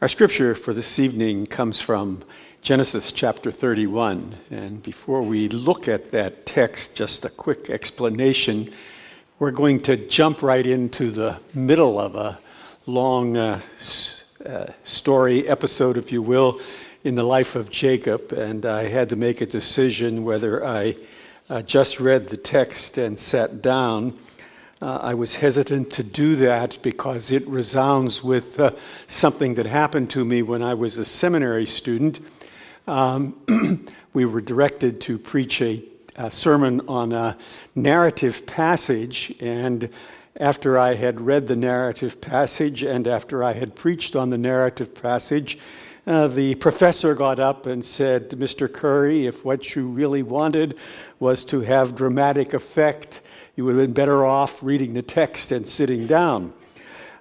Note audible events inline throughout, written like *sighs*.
Our scripture for this evening comes from Genesis chapter 31. And before we look at that text, just a quick explanation. We're going to jump right into the middle of a long uh, uh, story, episode, if you will, in the life of Jacob. And I had to make a decision whether I uh, just read the text and sat down uh, I was hesitant to do that because it resounds with uh, something that happened to me when I was a seminary student. Um, *clears throat* we were directed to preach a, a, sermon on a narrative passage, and after I had read the narrative passage and after I had preached on the narrative passage, uh, the professor got up and said, Mr. Curry, if what you really wanted was to have dramatic effect, you would have been better off reading the text and sitting down.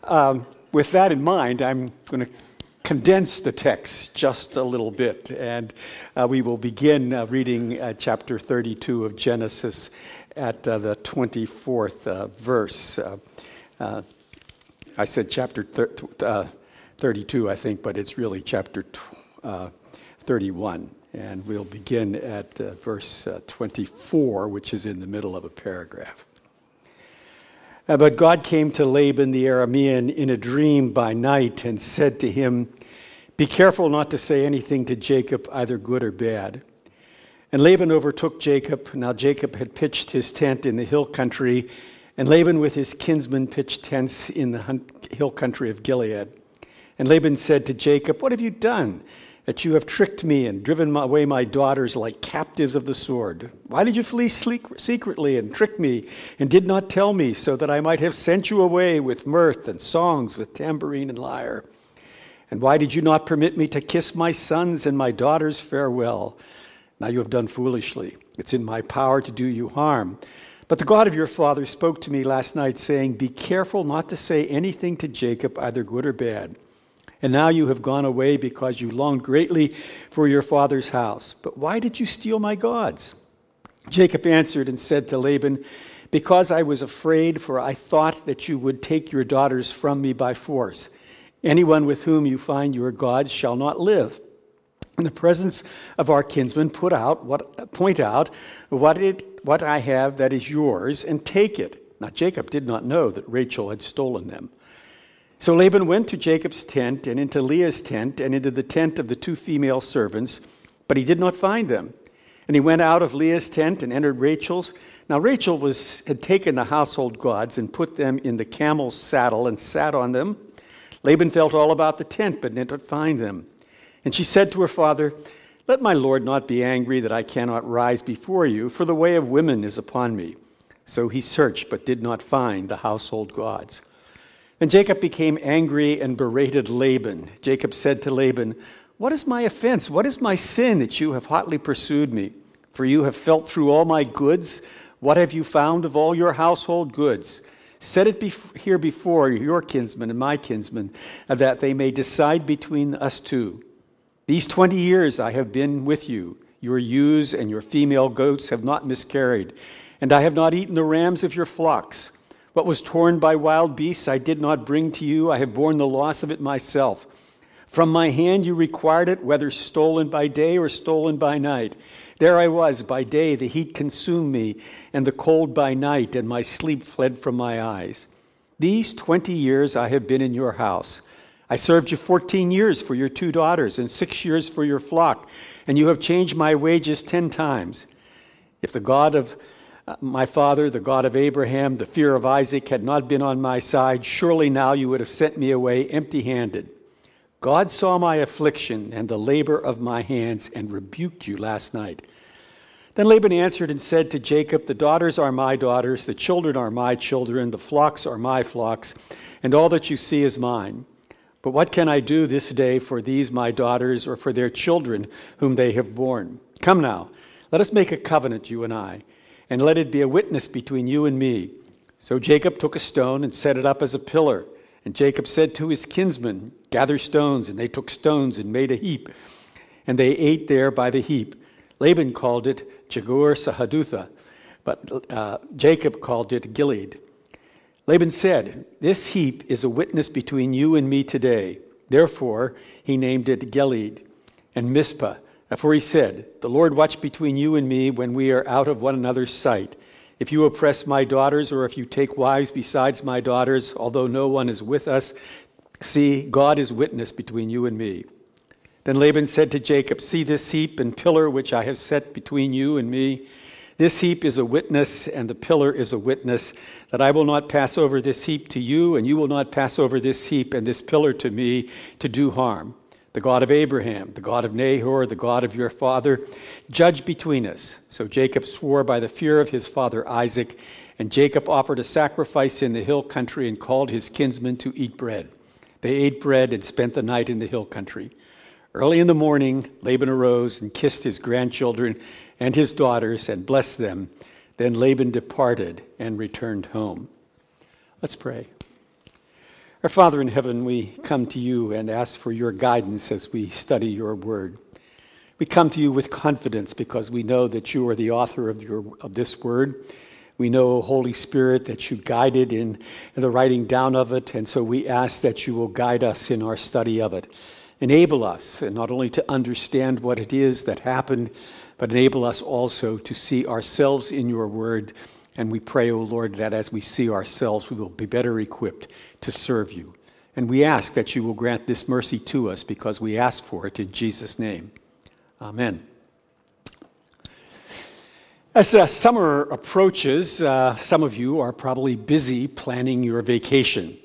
Um, with that in mind, I'm going to condense the text just a little bit, and uh, we will begin uh, reading uh, chapter 32 of Genesis at uh, the 24th uh, verse. Uh, I said chapter thir- 32, I think, but it's really chapter 31. And we'll begin at verse uh, 24, which is in the middle of a paragraph. Uh, but God came to Laban the Aramean in a dream by night and said to him, Be careful not to say anything to Jacob, either good or bad. And Laban overtook Jacob. Now Jacob had pitched his tent in the hill country, and Laban with his kinsmen pitched tents in the hill country of Gilead. And Laban said to Jacob, What have you done? That you have tricked me and driven away my daughters like captives of the sword? Why did you flee secretly and trick me and did not tell me so that I might have sent you away with mirth and songs with tambourine and lyre? And why did you not permit me to kiss my sons and my daughters farewell? Now you have done foolishly. It's in my power to do you harm. But the God of your father spoke to me last night, saying, Be careful not to say anything to Jacob, either good or bad. And now you have gone away because you longed greatly for your father's house. But why did you steal my gods? Jacob answered and said to Laban, Because I was afraid, for I thought that you would take your daughters from me by force. Anyone with whom you find your gods shall not live. In the presence of our kinsmen, put out what, point out what, it, what I have that is yours and take it. Now Jacob did not know that Rachel had stolen them. So Laban went to Jacob's tent and into Leah's tent and into the tent of the two female servants, but he did not find them. And he went out of Leah's tent and entered Rachel's. Now Rachel was, had taken the household gods and put them in the camel's saddle and sat on them. Laban felt all about the tent, but did not find them. And she said to her father, Let my lord not be angry that I cannot rise before you, for the way of women is upon me. So he searched, but did not find the household gods. And Jacob became angry and berated Laban. Jacob said to Laban, What is my offense? What is my sin that you have hotly pursued me? For you have felt through all my goods. What have you found of all your household goods? Set it bef- here before your kinsmen and my kinsmen, that they may decide between us two. These twenty years I have been with you. Your ewes and your female goats have not miscarried, and I have not eaten the rams of your flocks. What was torn by wild beasts I did not bring to you. I have borne the loss of it myself. From my hand you required it, whether stolen by day or stolen by night. There I was. By day the heat consumed me, and the cold by night, and my sleep fled from my eyes. These twenty years I have been in your house. I served you fourteen years for your two daughters, and six years for your flock, and you have changed my wages ten times. If the God of my father, the God of Abraham, the fear of Isaac had not been on my side, surely now you would have sent me away empty handed. God saw my affliction and the labor of my hands and rebuked you last night. Then Laban answered and said to Jacob, The daughters are my daughters, the children are my children, the flocks are my flocks, and all that you see is mine. But what can I do this day for these my daughters or for their children whom they have borne? Come now, let us make a covenant, you and I and let it be a witness between you and me. So Jacob took a stone and set it up as a pillar. And Jacob said to his kinsmen, Gather stones. And they took stones and made a heap. And they ate there by the heap. Laban called it Jegar Sahadutha, but uh, Jacob called it Gilead. Laban said, This heap is a witness between you and me today. Therefore, he named it Gilead and Mizpah. For he said, The Lord watch between you and me when we are out of one another's sight. If you oppress my daughters, or if you take wives besides my daughters, although no one is with us, see, God is witness between you and me. Then Laban said to Jacob, See this heap and pillar which I have set between you and me. This heap is a witness, and the pillar is a witness, that I will not pass over this heap to you, and you will not pass over this heap and this pillar to me to do harm. The God of Abraham, the God of Nahor, the God of your father, judge between us. So Jacob swore by the fear of his father Isaac, and Jacob offered a sacrifice in the hill country and called his kinsmen to eat bread. They ate bread and spent the night in the hill country. Early in the morning, Laban arose and kissed his grandchildren and his daughters and blessed them. Then Laban departed and returned home. Let's pray. Our Father in heaven, we come to you and ask for your guidance as we study your word. We come to you with confidence because we know that you are the author of, your, of this word. We know, Holy Spirit, that you guided in, in the writing down of it, and so we ask that you will guide us in our study of it. Enable us not only to understand what it is that happened, but enable us also to see ourselves in your word. And we pray, O oh Lord, that as we see ourselves, we will be better equipped to serve you. And we ask that you will grant this mercy to us because we ask for it in Jesus' name. Amen. As uh, summer approaches, uh, some of you are probably busy planning your vacation.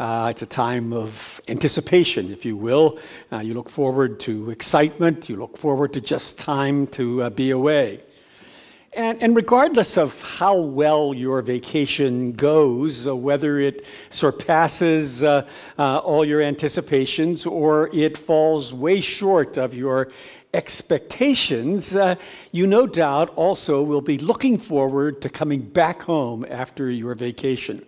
Uh, it's a time of anticipation, if you will. Uh, you look forward to excitement. You look forward to just time to uh, be away. And, and, regardless of how well your vacation goes, uh, whether it surpasses uh, uh, all your anticipations or it falls way short of your expectations, you no doubt also will be looking forward to coming back home after your vacation.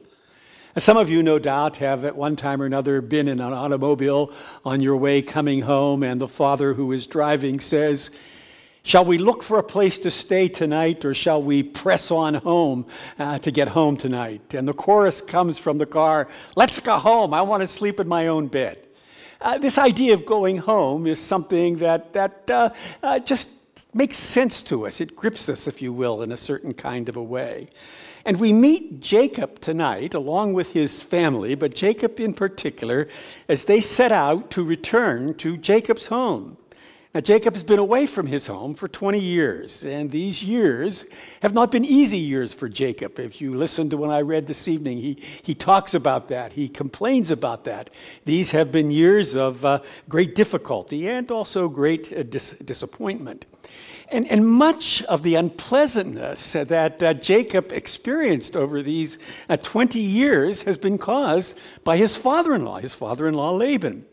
Some of you, no doubt, have at one time or another been in an automobile on your way coming home, and the father who is driving says, Shall we look for a place to stay tonight, or shall we press on home uh, to get home tonight? And the chorus comes from the car Let's go home. I want to sleep in my own bed. Uh, this idea of going home is something that, that uh, uh just makes sense to us. It grips us, if you will, in a certain kind of a way. And we meet Jacob tonight, along with his family, but Jacob in particular, as they set out to return to Jacob's home. Now, Jacob has been away from his home for 20 years, and these years have not been easy years for Jacob. If you listen to what I read this evening, he, he talks about that. He complains about that. These have been years of uh, great difficulty and also great uh, dis- disappointment. And, and much of the unpleasantness that uh, Jacob experienced over these uh, 20 years has been caused by his father in law, his father in law Laban.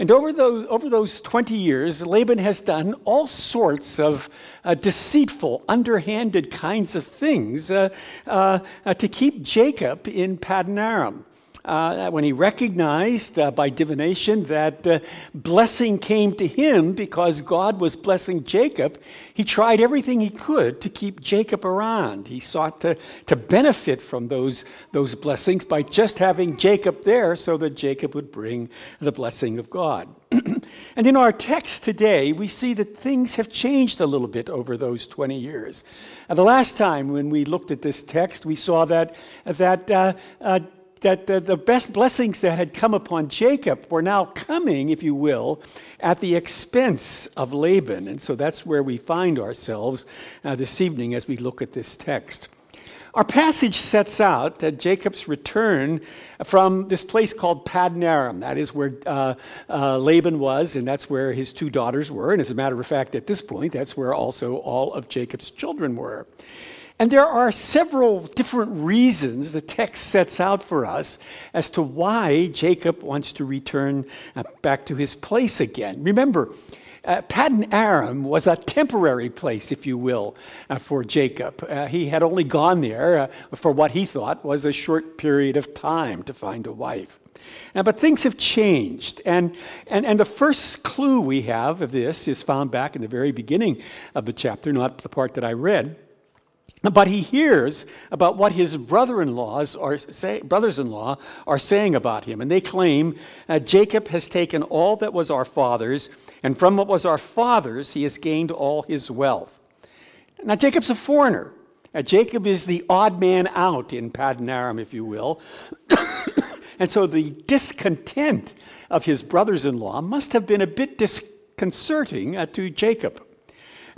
And over those, over those 20 years, Laban has done all sorts of uh, deceitful, underhanded kinds of things uh, uh, uh, to keep Jacob in Paddan Aram uh, when he recognized uh, by divination that uh, blessing came to him because God was blessing Jacob, he tried everything he could to keep Jacob around. He sought to, to benefit from those, those blessings by just having Jacob there so that Jacob would bring the blessing of God. *clears throat* and in our text today, we see that things have changed a little bit over those 20 years. Uh, the last time when we looked at this text, we saw that, that uh, uh, that the, the best blessings that had come upon Jacob were now coming, if you will, at the expense of Laban. And so that's where we find ourselves uh, this evening as we look at this text. Our passage sets out that Jacob's return from this place called Paddan Aram. That is where uh, uh, Laban was, and that's where his two daughters were. And as a matter of fact, at this point, that's where also all of Jacob's children were. And there are several different reasons the text sets out for us as to why Jacob wants to return uh, back to his place again. Remember, uh, Paddan Aram was a temporary place, if you will, uh, for Jacob. Uh, he had only gone there uh, for what he thought was a short period of time to find a wife. Uh, but things have changed. And, and, and the first clue we have of this is found back in the very beginning of the chapter, not the part that I read. But he hears about what his brother-in-laws are say, brothers-in-law are saying about him, and they claim uh, Jacob has taken all that was our father's, and from what was our father's he has gained all his wealth. Now Jacob's a foreigner. Jacob is the odd man out in Paddan Aram, if you will, *coughs* and so the discontent of his brothers-in-law must have been a bit disconcerting uh, to Jacob.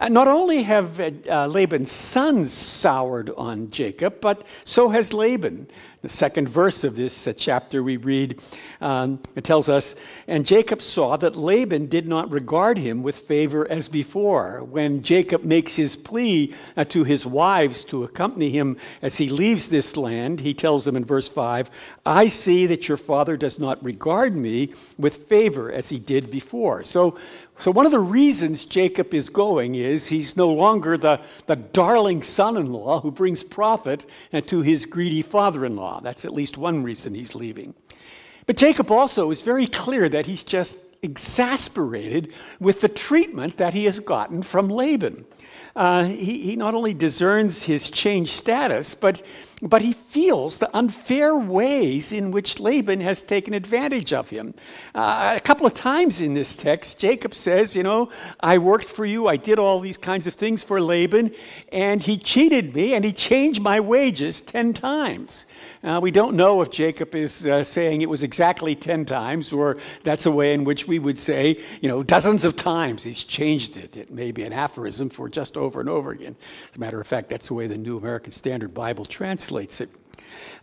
Uh, not only have uh, Laban's sons soured on Jacob, but so has Laban. The second verse of this uh, chapter we read, um, it tells us, And Jacob saw that Laban did not regard him with favor as before. When Jacob makes his plea uh, to his wives to accompany him as he leaves this land, he tells them in verse 5, I see that your father does not regard me with favor as he did before. So so, one of the reasons Jacob is going is he's no longer the, the darling son in law who brings profit to his greedy father in law. That's at least one reason he's leaving. But Jacob also is very clear that he's just exasperated with the treatment that he has gotten from Laban. Uh, he, he not only discerns his changed status, but but he feels the unfair ways in which Laban has taken advantage of him. Uh, a couple of times in this text, Jacob says, You know, I worked for you, I did all these kinds of things for Laban, and he cheated me and he changed my wages 10 times. Uh, we don't know if Jacob is uh, saying it was exactly 10 times, or that's a way in which we would say, you know, dozens of times he's changed it. It may be an aphorism for just over and over again. As a matter of fact, that's the way the New American Standard Bible translates it.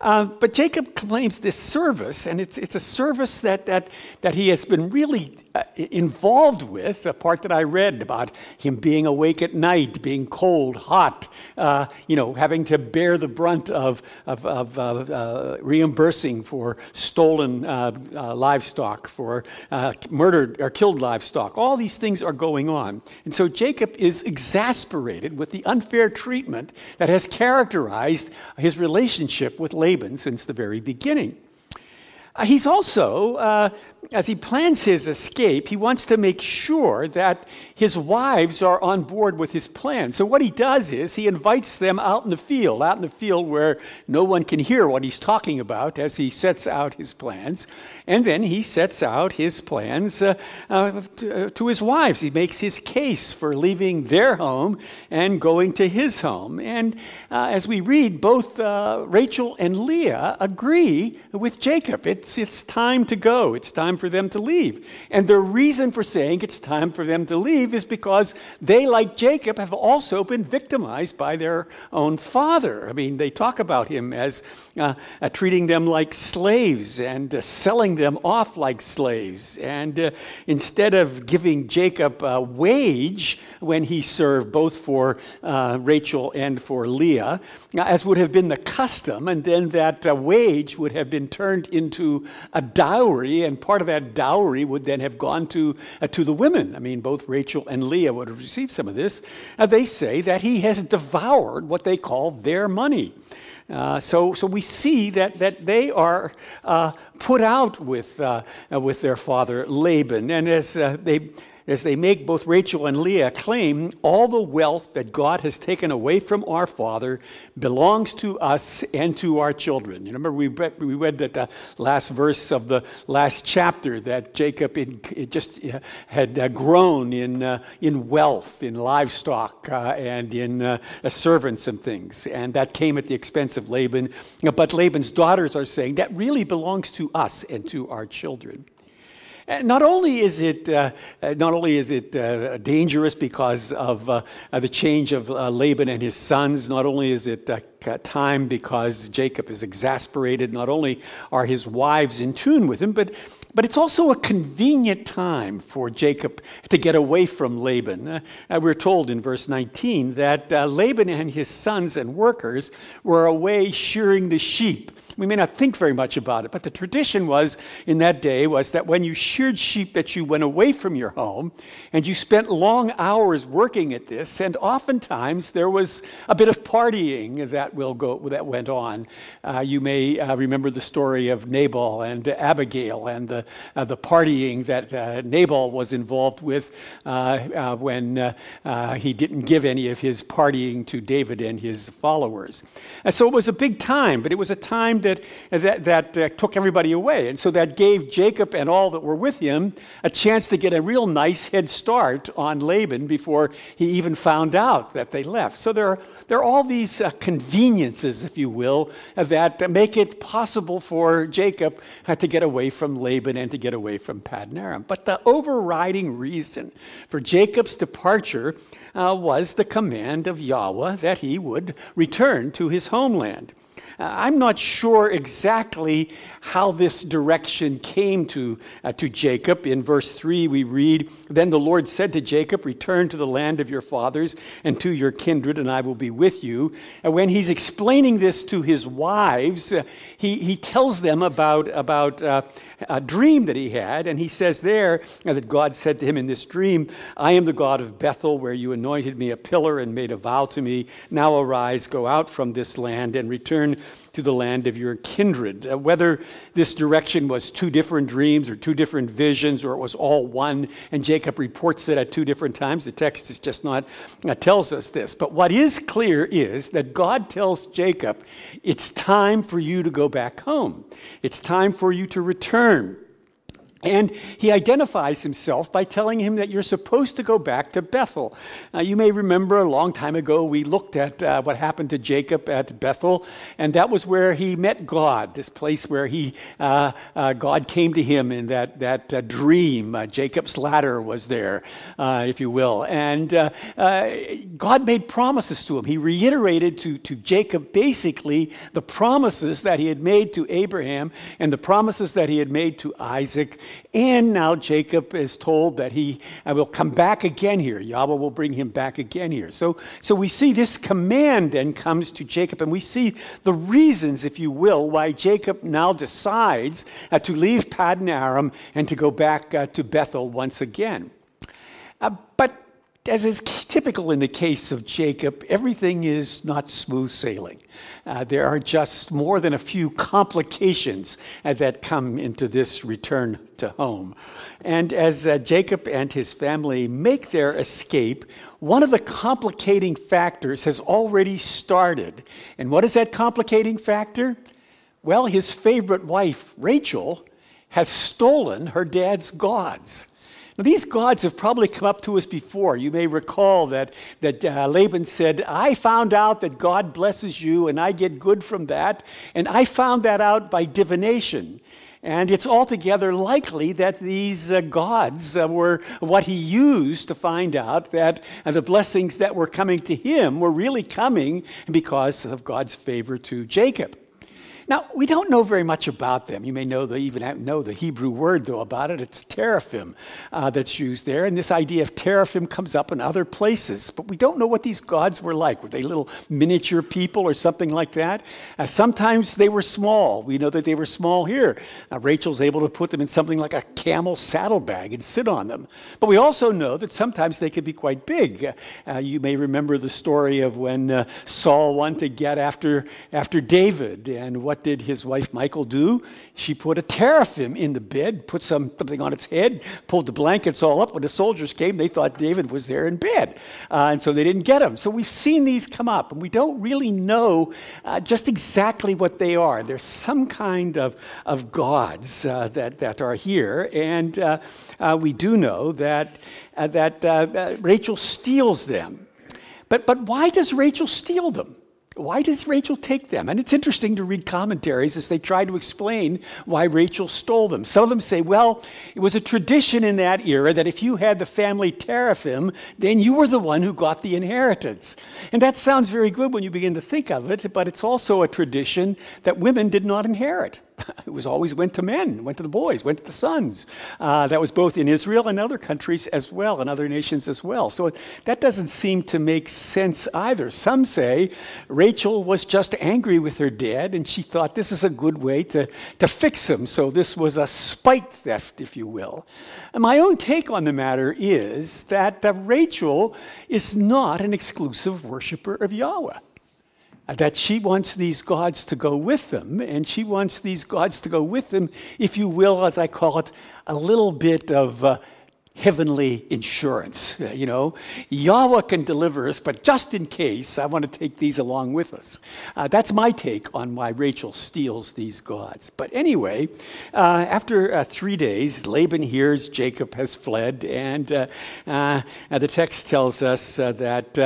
Uh, but Jacob claims this service, and it's, it's a service that, that, that he has been really uh, involved with. The part that I read about him being awake at night, being cold, hot, uh, you know, having to bear the brunt of, of, of uh, reimbursing for stolen uh, uh, livestock, for murdered or killed livestock. All these things are going on. And so Jacob is exasperated with the unfair treatment that has characterized his relationship with Laban since the very beginning. Uh, he's also, uh, as he plans his escape, he wants to make sure that his wives are on board with his plan. So, what he does is he invites them out in the field, out in the field where no one can hear what he's talking about as he sets out his plans. And then he sets out his plans uh, uh, to, uh, to, his wives. He makes his case for leaving their home and going to his home. And uh, as we read, both Rachel and Leah agree with Jacob. It's, it's time to go, it's time for them to leave. And the reason for saying it's time for them to leave is because they, like Jacob, have also been victimized by their own father. I mean, they talk about him as uh, treating them like slaves and selling them off like slaves. And uh, instead of giving Jacob a wage when he served both for uh, Rachel and for Leah, as would have been the custom, and then that uh, wage would have been turned into a dowry, and part of that dowry would then have gone to, uh, to the women. I mean, both Rachel and Leah would have received some of this. they say that he has devoured what they call their money. Uh, so, so we see that, that they are uh, put out with, uh, with their father Laban. And as uh, they as they make both Rachel and Leah claim all the wealth that God has taken away from our father belongs to us and to our children. You remember we read, we read that the last verse of the last chapter that Jacob it, just uh, had uh, grown in, uh, in wealth, in livestock, uh, and in uh, servants and things. And that came at the expense of Laban. But Laban's daughters are saying that really belongs to us and to our children. Not only is it, uh, uh, not only is it uh, dangerous because of uh, the change of uh, Laban and his sons, not only is it time because Jacob is exasperated, not only are his wives in tune with him, but, but it's also a convenient time for Jacob to get away from Laban. Uh, we're told in verse 19 that Laban and his sons and workers were away shearing the sheep we may not think very much about it, but the tradition was in that day was that when you sheared sheep that you went away from your home and you spent long hours working at this, and oftentimes there was a bit of partying that will go that went on. Uh, you may uh, remember the story of Nabal and Abigail and the the, uh, the partying that uh, Nabal was involved with uh, uh, when he didn't give any of his partying to David and his followers. And so it was a big time, but it was a time that, that, that took everybody away. And so that gave Jacob and all that were with him a chance to get a real nice head start on Laban before he even found out that they left. So there are, there are all these conveniences, if you will, that make it possible for Jacob to get away from Laban and to get away from Padanaram. But the overriding reason for Jacob's departure uh, was the command of Yahweh that he would return to his homeland. Uh, I'm not sure exactly how this direction came to, uh, to Jacob. In verse 3, we read Then the Lord said to Jacob, Return to the land of your fathers and to your kindred, and I will be with you. And when he's explaining this to his wives, uh, he, he tells them about, about uh, a dream that he had. And he says there uh, that God said to him in this dream, I am the God of Bethel, where you anointed me a pillar and made a vow to me. Now arise, go out from this land, and return to the land of your kindred. Uh, whether this direction was two different dreams or two different visions or it was all one, and Jacob reports it at two different times, the text is just not uh, tells us this. But what is clear is that God tells Jacob, it's time for you to go back home. It's time for you to return. And he identifies himself by telling him that you're supposed to go back to Bethel. Uh, you may remember a long time ago we looked at uh, what happened to Jacob at Bethel, and that was where he met God, this place where he, uh, uh God came to him in that, that uh, dream. Uh, Jacob's ladder was there, if you will. And God made promises to him. He reiterated to, to Jacob basically the promises that he had made to Abraham and the promises that he had made to Isaac and now Jacob is told that he will come back again here. Yahweh will bring him back again here. So, so we see this command then comes to Jacob, and we see the reasons, if you will, why Jacob now decides uh, to leave Paddan Aram and to go back uh, to Bethel once again. Uh, but as is typical in the case of Jacob, everything is not smooth sailing. Uh, there are just more than a few complications uh, that come into this return to home. And as uh, Jacob and his family make their escape, one of the complicating factors has already started. And what is that complicating factor? Well, his favorite wife, Rachel, has stolen her dad's gods. Now, these gods have probably come up to us before. You may recall that, that uh, Laban said, I found out that God blesses you and I get good from that. And I found that out by divination. And it's altogether likely that these uh, gods uh, were what he used to find out that uh, the blessings that were coming to him were really coming because of God's favor to Jacob. Now, we don't know very much about them. You may know the, even know the Hebrew word, though, about it. It's teraphim uh, that's used there. And this idea of teraphim comes up in other places. But we don't know what these gods were like. Were they little miniature people or something like that? Uh, sometimes they were small. We know that they were small here. Uh, Rachel's able to put them in something like a camel saddlebag and sit on them. But we also know that sometimes they could be quite big. Uh, you may remember the story of when uh, Saul wanted to get after, after David and what what did his wife Michal do? She put a teraphim in the bed, put some, something on its head, pulled the blankets all up. When the soldiers came, they thought David was there in bed. Uh, and so they didn't get him. So we've seen these come up, and we don't really know uh, just exactly what they are. There's some kind of, of gods uh, that, that are here. And uh, uh, we do know that, uh, that Rachel steals them. But, but why does Rachel steal them? Why does Rachel take them? And it's interesting to read commentaries as they try to explain why Rachel stole them. Some of them say, well, it was a tradition in that era that if you had the family teraphim, then you were the one who got the inheritance. And that sounds very good when you begin to think of it, but it's also a tradition that women did not inherit. *laughs* it was always went to men, went to the boys, went to the sons. Uh, that was both in Israel and other countries as well, and other nations as well. So that doesn't seem to make sense either. Some say Rachel was just angry with her dad, and she thought this is a good way to, to fix him. So this was a spite theft, if you will. And my own take on the matter is that, that Rachel is not an exclusive worshiper of Yahweh. That she wants these gods to go with them, and she wants these gods to go with them, if you will, as I call it, a little bit of. Uh, heavenly insurance. You know, Yahweh can deliver us, but just in case, I want to take these along with us. Uh, that's my take on why Rachel steals these gods. But anyway, uh, after uh, three days, Laban hears Jacob has fled, and uh, uh, the text tells us uh, that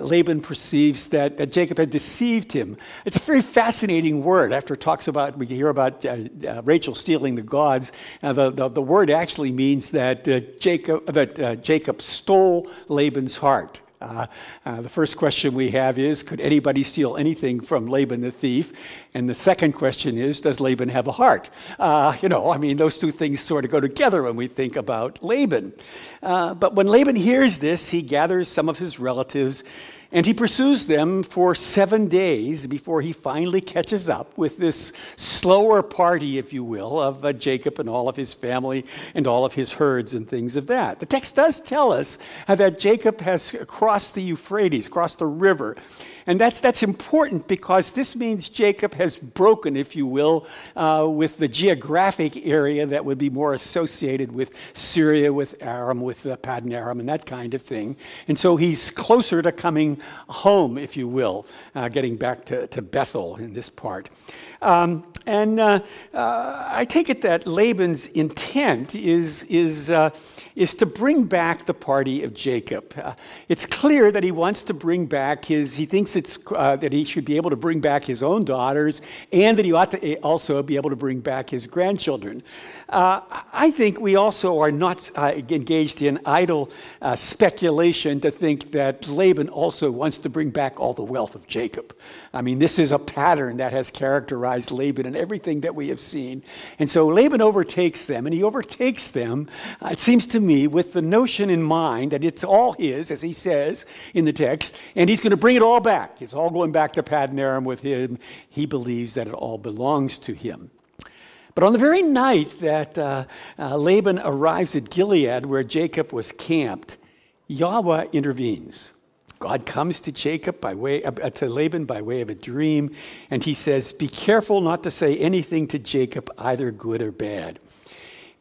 Laban perceives that, that, Jacob had deceived him. It's a very fascinating word. After it talks about, we hear about Rachel stealing the gods, the, the, the word actually means that that, uh, Jacob, that uh, Jacob stole Laban's heart. Uh, uh, the first question we have is Could anybody steal anything from Laban the thief? And the second question is Does Laban have a heart? Uh, you know, I mean, those two things sort of go together when we think about Laban. Uh, but when Laban hears this, he gathers some of his relatives and he pursues them for seven days before he finally catches up with this slower party, if you will, of uh, Jacob and all of his family and all of his herds and things of that. The text does tell us that Jacob has crossed the Euphrates, crossed the river, and that's, that's important because this means Jacob has broken, if you will, uh, with the geographic area that would be more associated with Syria, with Aram, with uh, Paddan Aram, and that kind of thing. And so he's closer to coming home, if you will, uh, getting back to, to Bethel in this part. Um, and uh, uh, I take it that Laban's intent is, is, uh, is to bring back the party of Jacob. Uh, it's clear that he wants to bring back his, he thinks it's, uh, that he should be able to bring back his own daughters and that he ought to also be able to bring back his grandchildren. Uh, I think we also are not uh, engaged in idle uh, speculation to think that Laban also wants to bring back all the wealth of Jacob. I mean, this is a pattern that has characterized Laban and everything that we have seen. And so Laban overtakes them, and he overtakes them, uh, it seems to me, with the notion in mind that it's all his, as he says in the text, and he's going to bring it all back. It's all going back to Paddan Aram with him. He believes that it all belongs to him. But on the very night that uh, uh, Laban arrives at Gilead, where Jacob was camped, Yahweh intervenes. God comes to Jacob by way uh, to Laban by way of a dream, and he says, "Be careful not to say anything to Jacob, either good or bad."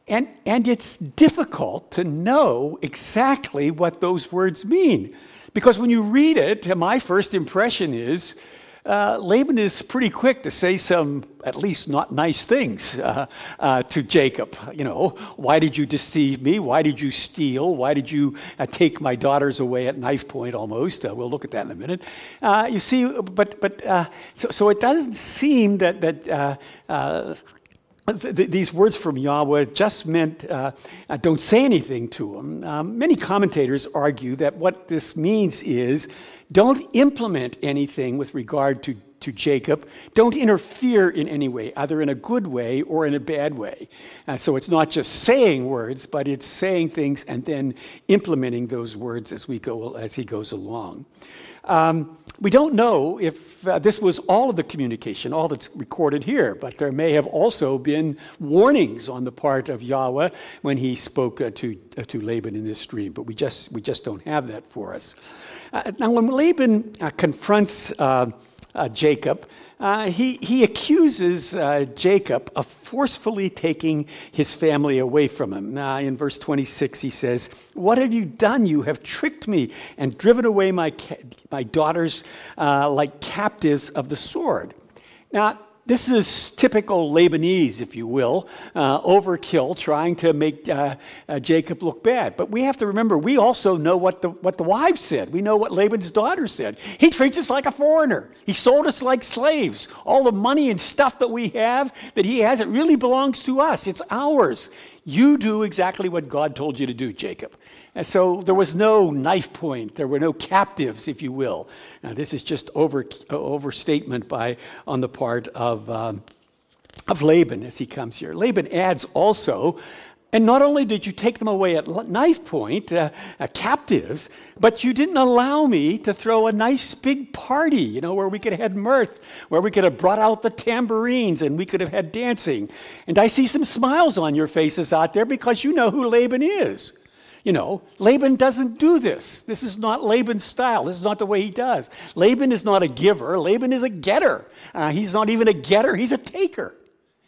And, and it's difficult to know exactly what those words mean. Because when you read it, my first impression is uh, Laban is pretty quick to say some, at least not nice things *laughs* uh, uh, to Jacob. You know, why did you deceive me? Why did you steal? Why did you uh, take my daughters away at knife point almost? Uh, we'll look at that in a minute. Uh, you see, but, but so, so it doesn't seem that, that these words from Yahweh just meant uh, don't say anything to him. Um, many commentators argue that what this means is don't implement anything with regard to, to Jacob. Don't interfere in any way, either in a good way or in a bad way. Uh, so it's not just saying words, but it's saying things and then implementing those words as, we go, as he goes along. Um, we don't know if uh, this was all of the communication, all that's recorded here, but there may have also been warnings on the part of Yahweh when he spoke uh, to, uh, to Laban in this dream, but we just, we just don't have that for us. Uh, now, when Laban uh, confronts uh, uh Jacob, uh, he, he accuses uh, Jacob of forcefully taking his family away from him. in verse 26, he says, What have you done? You have tricked me and driven away my, ca- my daughters like captives of the sword. Now, this is typical Labanese, if you will, uh, overkill, trying to make uh, uh, Jacob look bad. But we have to remember, we also know what the, what the wives said. We know what Laban's daughter said. He treats us like a foreigner. He sold us like slaves. All the money and stuff that we have, that he has, it really belongs to us. It's ours. You do exactly what God told you to do, Jacob. And so there was no knife point. There were no captives, if you will. Now, this is just over, overstatement by, on the part of, um, of Laban as he comes here. Laban adds also, and not only did you take them away at knife point, uh, uh, captives, but you didn't allow me to throw a nice big party, you know, where we could have had mirth, where we could have brought out the tambourines and we could have had dancing. And I see some smiles on your faces out there because you know who Laban is. You know, Laban doesn't do this. This is not Laban's style. This is not the way he does. Laban is not a giver, Laban is a getter. Uh, he's not even a getter, he's a taker.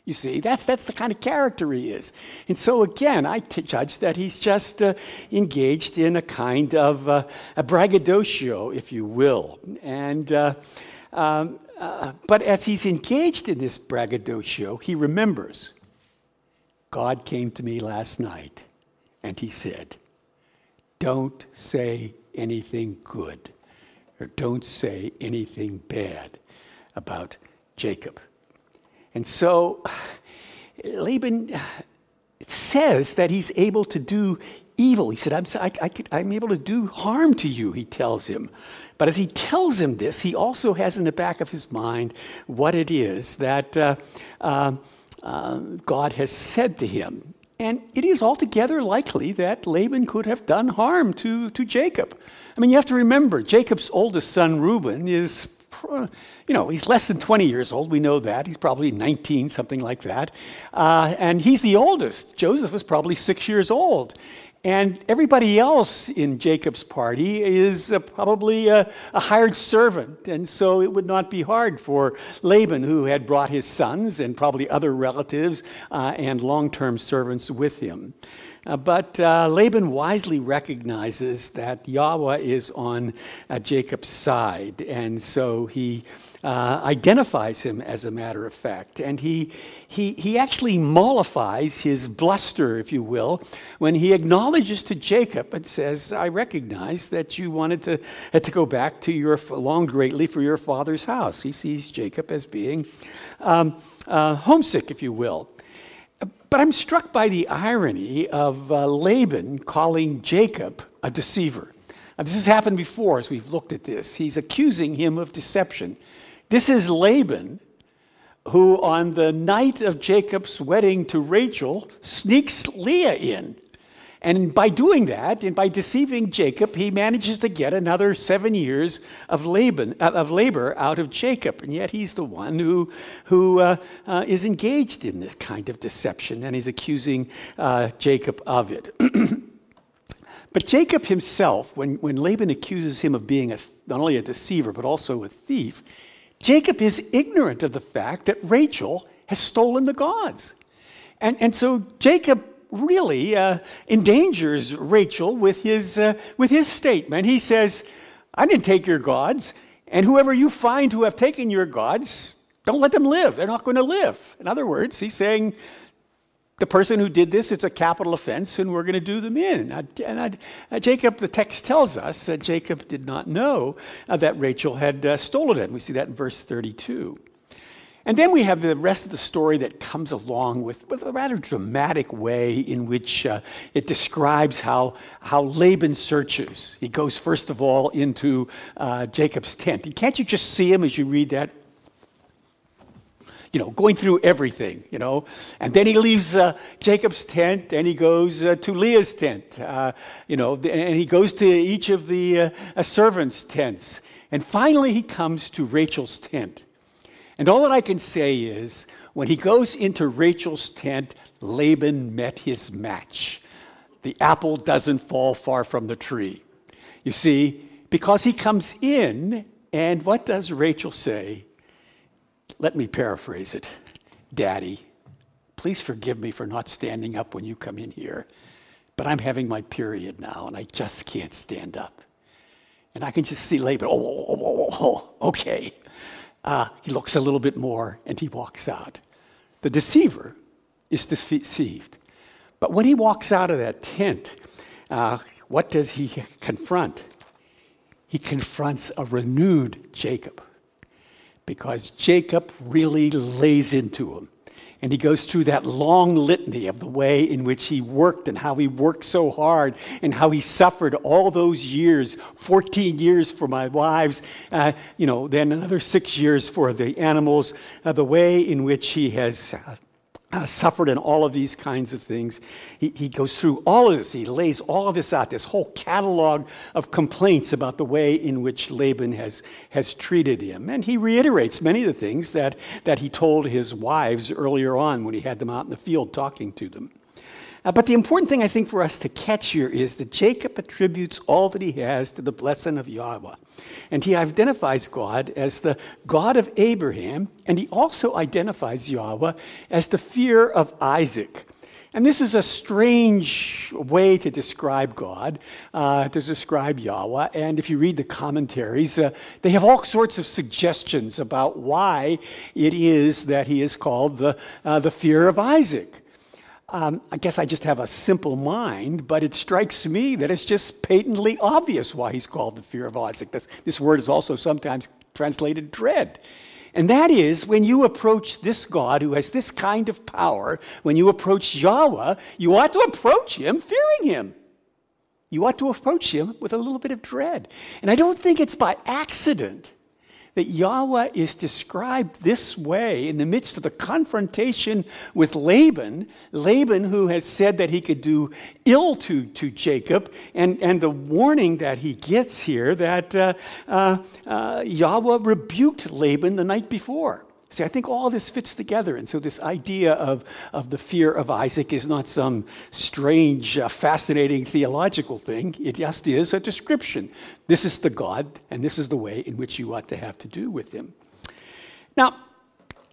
You see, that's, that's the kind of character he is. And so, again, I t- judge that he's just uh, engaged in a kind of uh, a braggadocio, if you will. And, uh, um, uh, but as he's engaged in this braggadocio, he remembers God came to me last night and he said, Don't say anything good or don't say anything bad about Jacob. And so *sighs* Laban *sighs* says that he's able to do evil. He said, I'm, I, I am able to do harm to you, he tells him. But as he tells him this, he also has in the back of his mind what it is that uh, uh, uh, God has said to him. And it is altogether likely that Laban could have done harm to, to Jacob. I mean, you have to remember, Jacob's oldest son, Reuben, is you know, he's less than 20 years old. We know that. He's probably 19, something like that. Uh, and he's the oldest. Joseph was probably six years old. And everybody else in Jacob's party is uh, probably a, a, hired servant. And so it would not be hard for Laban, who had brought his sons and probably other relatives uh, and long term servants with him. Uh, but uh, Laban wisely recognizes that Yahweh is on uh, Jacob's side, and so he uh, identifies him as a matter of fact. And he, he, he actually mollifies his bluster, if you will, when he acknowledges to Jacob and says, I recognize that you wanted to, to go back to your, long greatly for your father's house. He sees Jacob as being um, uh, homesick, if you will. But I'm struck by the irony of uh, Laban calling Jacob a deceiver. Now, this has happened before as we've looked at this. He's accusing him of deception. This is Laban, who on the night of Jacob's wedding to Rachel sneaks Leah in. And by doing that, and by deceiving Jacob, he manages to get another seven years of, uh, of labor out of Jacob. And yet he's the one who, who uh, uh, is engaged in this kind of deception, and he's accusing uh, Jacob of it. *clears throat* but Jacob himself, when, when Laban accuses him of being a, not only a deceiver, but also a thief, Jacob is ignorant of the fact that Rachel has stolen the gods. And, and so Jacob really uh, endangers Rachel with his, uh, with his statement. He says, I didn't take your gods, and whoever you find who have taken your gods, don't let them live. They're not going to live. In other words, he's saying, the person who did this, it's a capital offense, and we're going to do them in. And uh, Jacob, the text tells us that Jacob did not know uh, that Rachel had uh, stolen it. We see that in verse 32. And then we have the rest of the story that comes along with, with a rather dramatic way in which uh, it describes how, how Laban searches. He goes, first of all, into uh, Jacob's tent. And can't you just see him as you read that? You know, going through everything, you know. And then he leaves uh, Jacob's tent and he goes uh, to Leah's tent, uh, you know, and he goes to each of the uh, servants' tents. And finally, he comes to Rachel's tent. And all that I can say is when he goes into Rachel's tent, Laban met his match. The apple doesn't fall far from the tree. You see, because he comes in, and what does Rachel say? Let me paraphrase it Daddy, please forgive me for not standing up when you come in here, but I'm having my period now, and I just can't stand up. And I can just see Laban, oh, oh, oh, oh okay. Uh, he looks a little bit more and he walks out. The deceiver is deceived. But when he walks out of that tent, uh, what does he confront? He confronts a renewed Jacob because Jacob really lays into him. And he goes through that long litany of the way in which he worked and how he worked so hard and how he suffered all those years 14 years for my wives, uh, you know, then another six years for the animals, uh, the way in which he has. Uh, suffered in all of these kinds of things. He, he goes through all of this. He lays all of this out, this whole catalog of complaints about the way in which Laban has, has treated him. And he reiterates many of the things that, that he told his wives earlier on when he had them out in the field talking to them. Uh, but the important thing I think for us to catch here is that Jacob attributes all that he has to the blessing of Yahweh. And he identifies God as the God of Abraham, and he also identifies Yahweh as the fear of Isaac. And this is a strange way to describe God, uh, to describe Yahweh. And if you read the commentaries, uh, they have all sorts of suggestions about why it is that he is called the, uh, the fear of Isaac. Um, I guess I just have a simple mind, but it strikes me that it's just patently obvious why he's called the fear of Isaac. This, this word is also sometimes translated dread. And that is when you approach this God who has this kind of power, when you approach Yahweh, you ought to approach him fearing him. You ought to approach him with a little bit of dread. And I don't think it's by accident that Yahweh is described this way in the midst of the confrontation with Laban, Laban, who has said that he could do ill to, to Jacob, and, and the warning that he gets here that uh, uh, uh, Yahweh rebuked Laban the night before. See, I think all this fits together. And so, this idea of, of the fear of Isaac is not some strange, uh, fascinating theological thing. It just is a description. This is the God, and this is the way in which you ought to have to do with him. Now,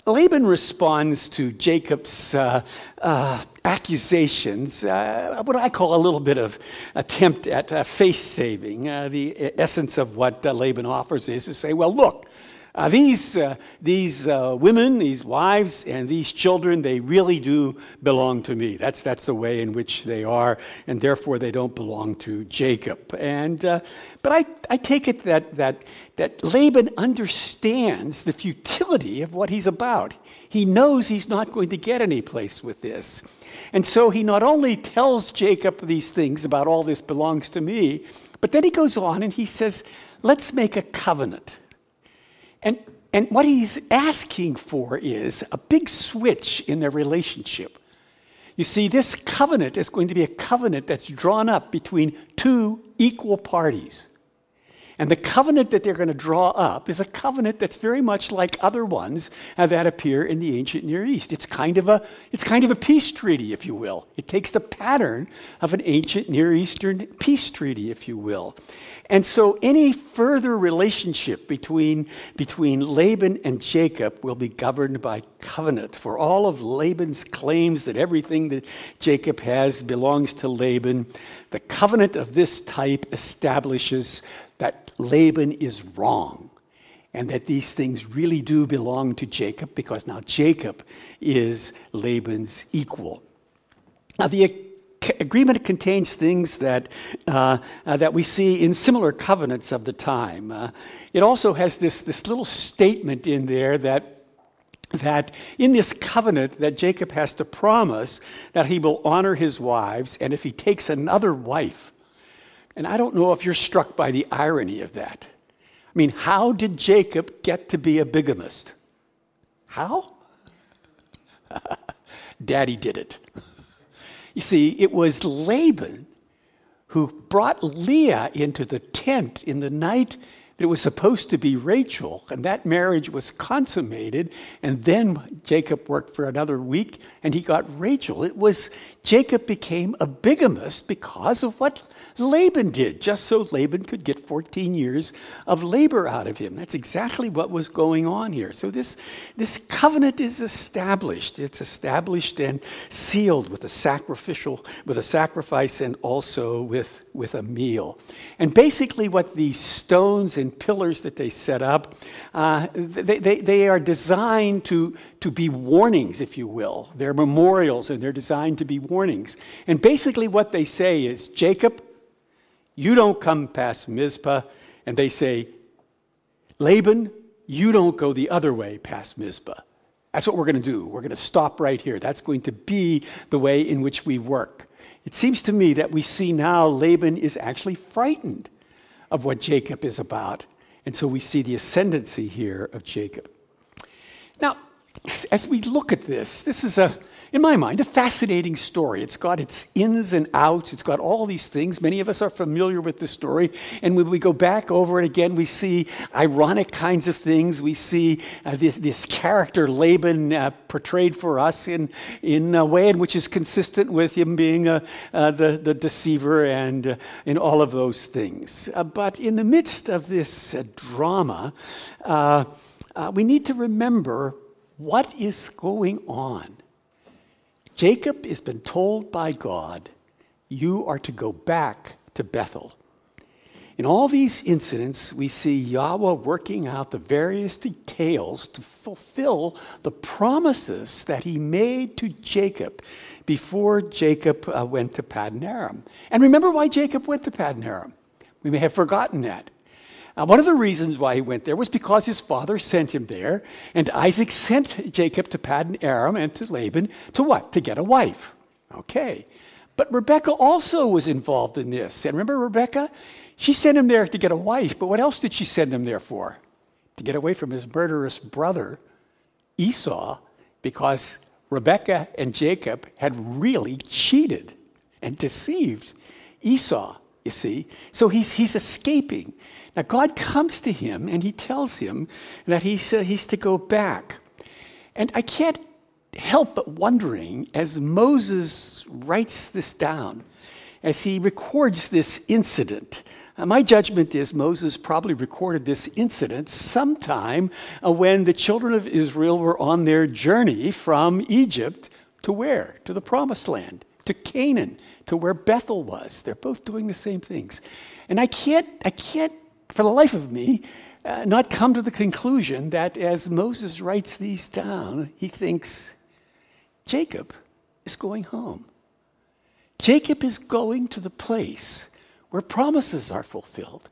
Laban responds to Jacob's uh, uh, accusations, uh, what I call a little bit of attempt at uh, face saving. Uh, the essence of what uh, Laban offers is to say, well, look, uh, these uh, these uh, women, these wives, and these children, they really do belong to me. That's, that's the way in which they are, and therefore they don't belong to Jacob. And, uh, but I, I take it that, that, that Laban understands the futility of what he's about. He knows he's not going to get any place with this. And so he not only tells Jacob these things about all this belongs to me, but then he goes on and he says, Let's make a covenant. And, and what he's asking for is a big switch in their relationship. You see, this covenant is going to be a covenant that's drawn up between two equal parties. And the covenant that they're going to draw up is a covenant that's very much like other ones that appear in the ancient Near East. It's kind of a, it's kind of a peace treaty, if you will. It takes the pattern of an ancient Near Eastern peace treaty, if you will. And so any further relationship between, between Laban and Jacob will be governed by covenant. For all of Laban's claims that everything that Jacob has belongs to Laban, the covenant of this type establishes that Laban is wrong and that these things really do belong to Jacob because now Jacob is Laban's equal. Now, the agreement contains things that, uh, uh, that we see in similar covenants of the time. Uh, it also has this, this little statement in there that that in this covenant that Jacob has to promise that he will honor his wives and if he takes another wife and I don't know if you're struck by the irony of that. I mean, how did Jacob get to be a bigamist? How? *laughs* Daddy did it. You see, it was Laban who brought Leah into the tent in the night that was supposed to be Rachel, and that marriage was consummated. And then Jacob worked for another week and he got Rachel. It was Jacob became a bigamist because of what Laban did, just so Laban could get 14 years of labor out of him. That's exactly what was going on here. So this, this covenant is established. It's established and sealed with a sacrificial, with a sacrifice and also with, with a meal. And basically what these stones and pillars that they set up, uh, they, they, they are designed to, to be warnings, if you will. They're memorials and they're designed to be warnings. And basically what they say is, Jacob, you don't come past Mizpah. And they say, Laban, you don't go the other way past Mizpah. That's what we're going to do. We're going to stop right here. That's going to be the way in which we work. It seems to me that we see now Laban is actually frightened of what Jacob is about. And so we see the ascendancy here of Jacob. Now, as we look at this, this is a in my mind, a fascinating story. It's got its ins and outs, it's got all these things. Many of us are familiar with the story. And when we go back over it again, we see ironic kinds of things. We see uh, this, this character, Laban, uh, portrayed for us in, in a way in which is consistent with him being uh, uh the, the deceiver and uh, in all of those things. Uh, but in the midst of this drama, we need to remember what is going on. Jacob has been told by God, You are to go back to Bethel. In all these incidents, we see Yahweh working out the various details to fulfill the promises that he made to Jacob before Jacob uh, went to Paddan Aram. And remember why Jacob went to Paddan Aram? We may have forgotten that. Uh, one of the reasons why he went there was because his father sent him there, and Isaac sent Jacob to Paddan Aram and to Laban to what? To get a wife. Okay. But Rebecca also was involved in this. And remember Rebecca? She sent him there to get a wife, but what else did she send him there for? To get away from his murderous brother, Esau, because Rebecca and Jacob had really cheated and deceived Esau, you see. So he's, he's escaping. Now, God comes to him and he tells him that he's, uh, he's to go back. And I can't help but wondering as Moses writes this down, as he records this incident. Uh, my judgment is Moses probably recorded this incident sometime uh, when the children of Israel were on their journey from Egypt to where? To the promised land, to Canaan, to where Bethel was. They're both doing the same things. And I can't, I can't for the life of me, uh, not come to the conclusion that as Moses writes these down, he thinks Jacob is going home. Jacob is going to the place where promises are fulfilled.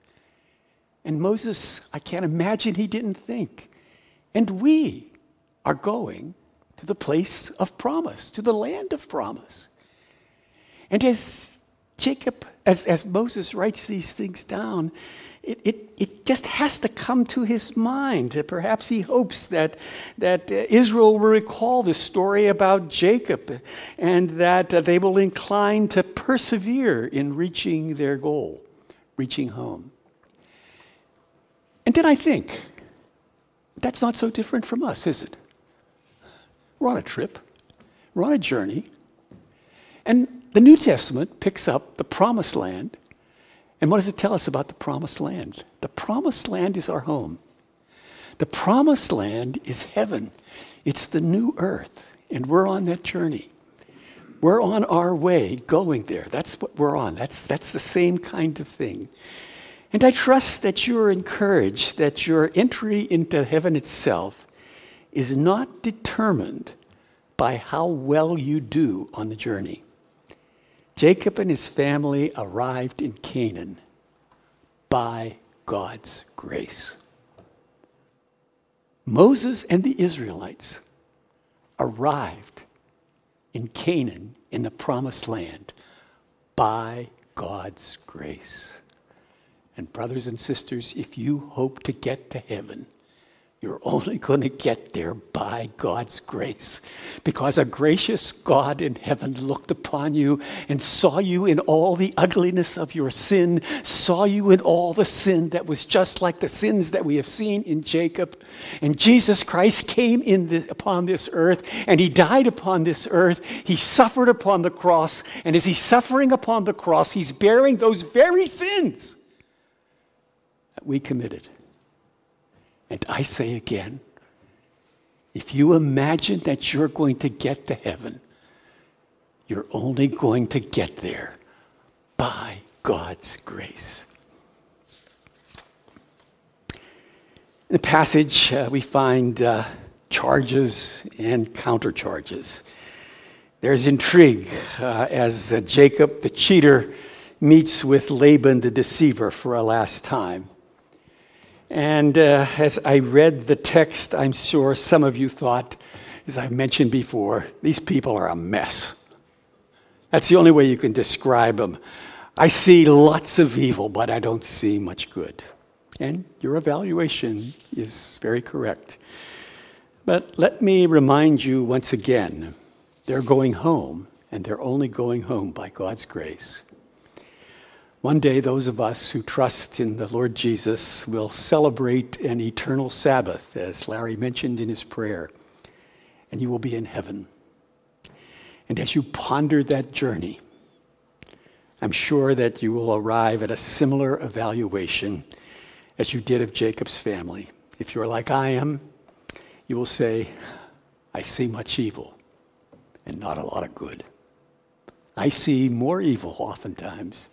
And Moses, I can't imagine he didn't think. And we are going to the place of promise, to the land of promise. And as Jacob, as, as Moses writes these things down, it, it, it just has to come to his mind. Perhaps he hopes that, that Israel will recall the story about Jacob and that they will incline to persevere in reaching their goal, reaching home. And then I think, that's not so different from us, is it? We're on a trip, we're on a journey, and the New Testament picks up the promised land and what does it tell us about the promised land? The promised land is our home. The promised land is heaven. It's the new earth, and we're on that journey. We're on our way going there. That's what we're on. That's, that's the same kind of thing. And I trust that you're encouraged that your entry into heaven itself is not determined by how well you do on the journey. Jacob and his family arrived in Canaan by God's grace. Moses and the Israelites arrived in Canaan in the promised land by God's grace. And, brothers and sisters, if you hope to get to heaven, you're only going to get there by God's grace. Because a gracious God in heaven looked upon you and saw you in all the ugliness of your sin, saw you in all the sin that was just like the sins that we have seen in Jacob. And Jesus Christ came in the, upon this earth and he died upon this earth. He suffered upon the cross. And as he's suffering upon the cross, he's bearing those very sins that we committed. And I say again, if you imagine that you're going to get to heaven, you're only going to get there by God's grace. In the passage, uh, we find uh, charges and countercharges. There's intrigue uh, as uh, Jacob, the cheater, meets with Laban, the deceiver, for a last time. And uh, as I read the text, I'm sure some of you thought, as I mentioned before, these people are a mess. That's the only way you can describe them. I see lots of evil, but I don't see much good. And your evaluation is very correct. But let me remind you once again They're going home, and they're only going home by God's grace. One day, those of us who trust in the Lord Jesus will celebrate an eternal Sabbath, as Larry mentioned in his prayer, and you will be in heaven. And as you ponder that journey, I'm sure that you will arrive at a similar evaluation as you did of Jacob's family. If you're like I am, you will say, I see much evil and not a lot of good. I see more evil oftentimes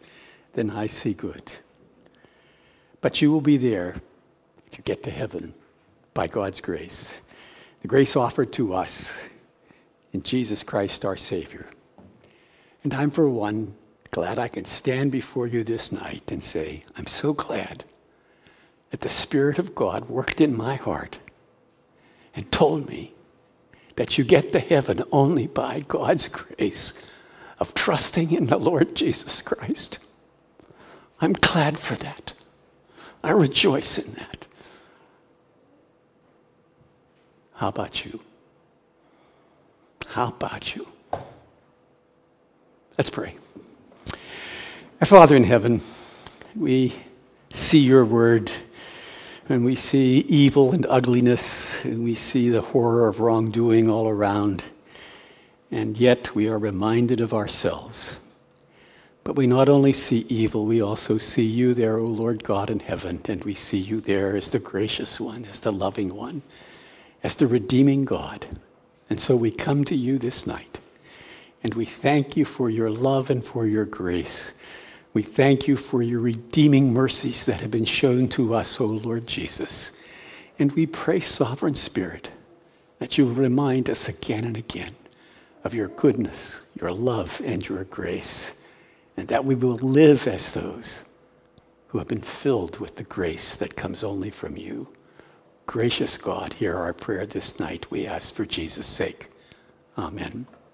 than I see good. But you will be there if you get to heaven by God's grace. The grace offered to us in Jesus Christ our Savior. And I'm, for one, glad I can stand before you this night and say, I'm so glad that the Spirit of God worked in my heart and told me that you get to heaven only by God's grace of trusting in the Lord Jesus Christ. I'm glad for that. I rejoice in that. How about you? How about you? Let's pray. Our Father in heaven, we see your word and we see evil and ugliness, and we see the horror of wrongdoing all around. And yet we are reminded of ourselves. But we not only see evil, we also see you there, O Lord God in heaven, and we see you there as the gracious one, as the loving one, as the redeeming God. And so we come to you this night, and we thank you for your love and for your grace. We thank you for your redeeming mercies that have been shown to us, O Lord Jesus. And we pray, Sovereign Spirit, that you will remind us again and again of your goodness, your love, and your grace, and that we will live as those who have been filled with the grace that comes only from you. Gracious God, hear our prayer this night, we ask for Jesus' sake. Amen.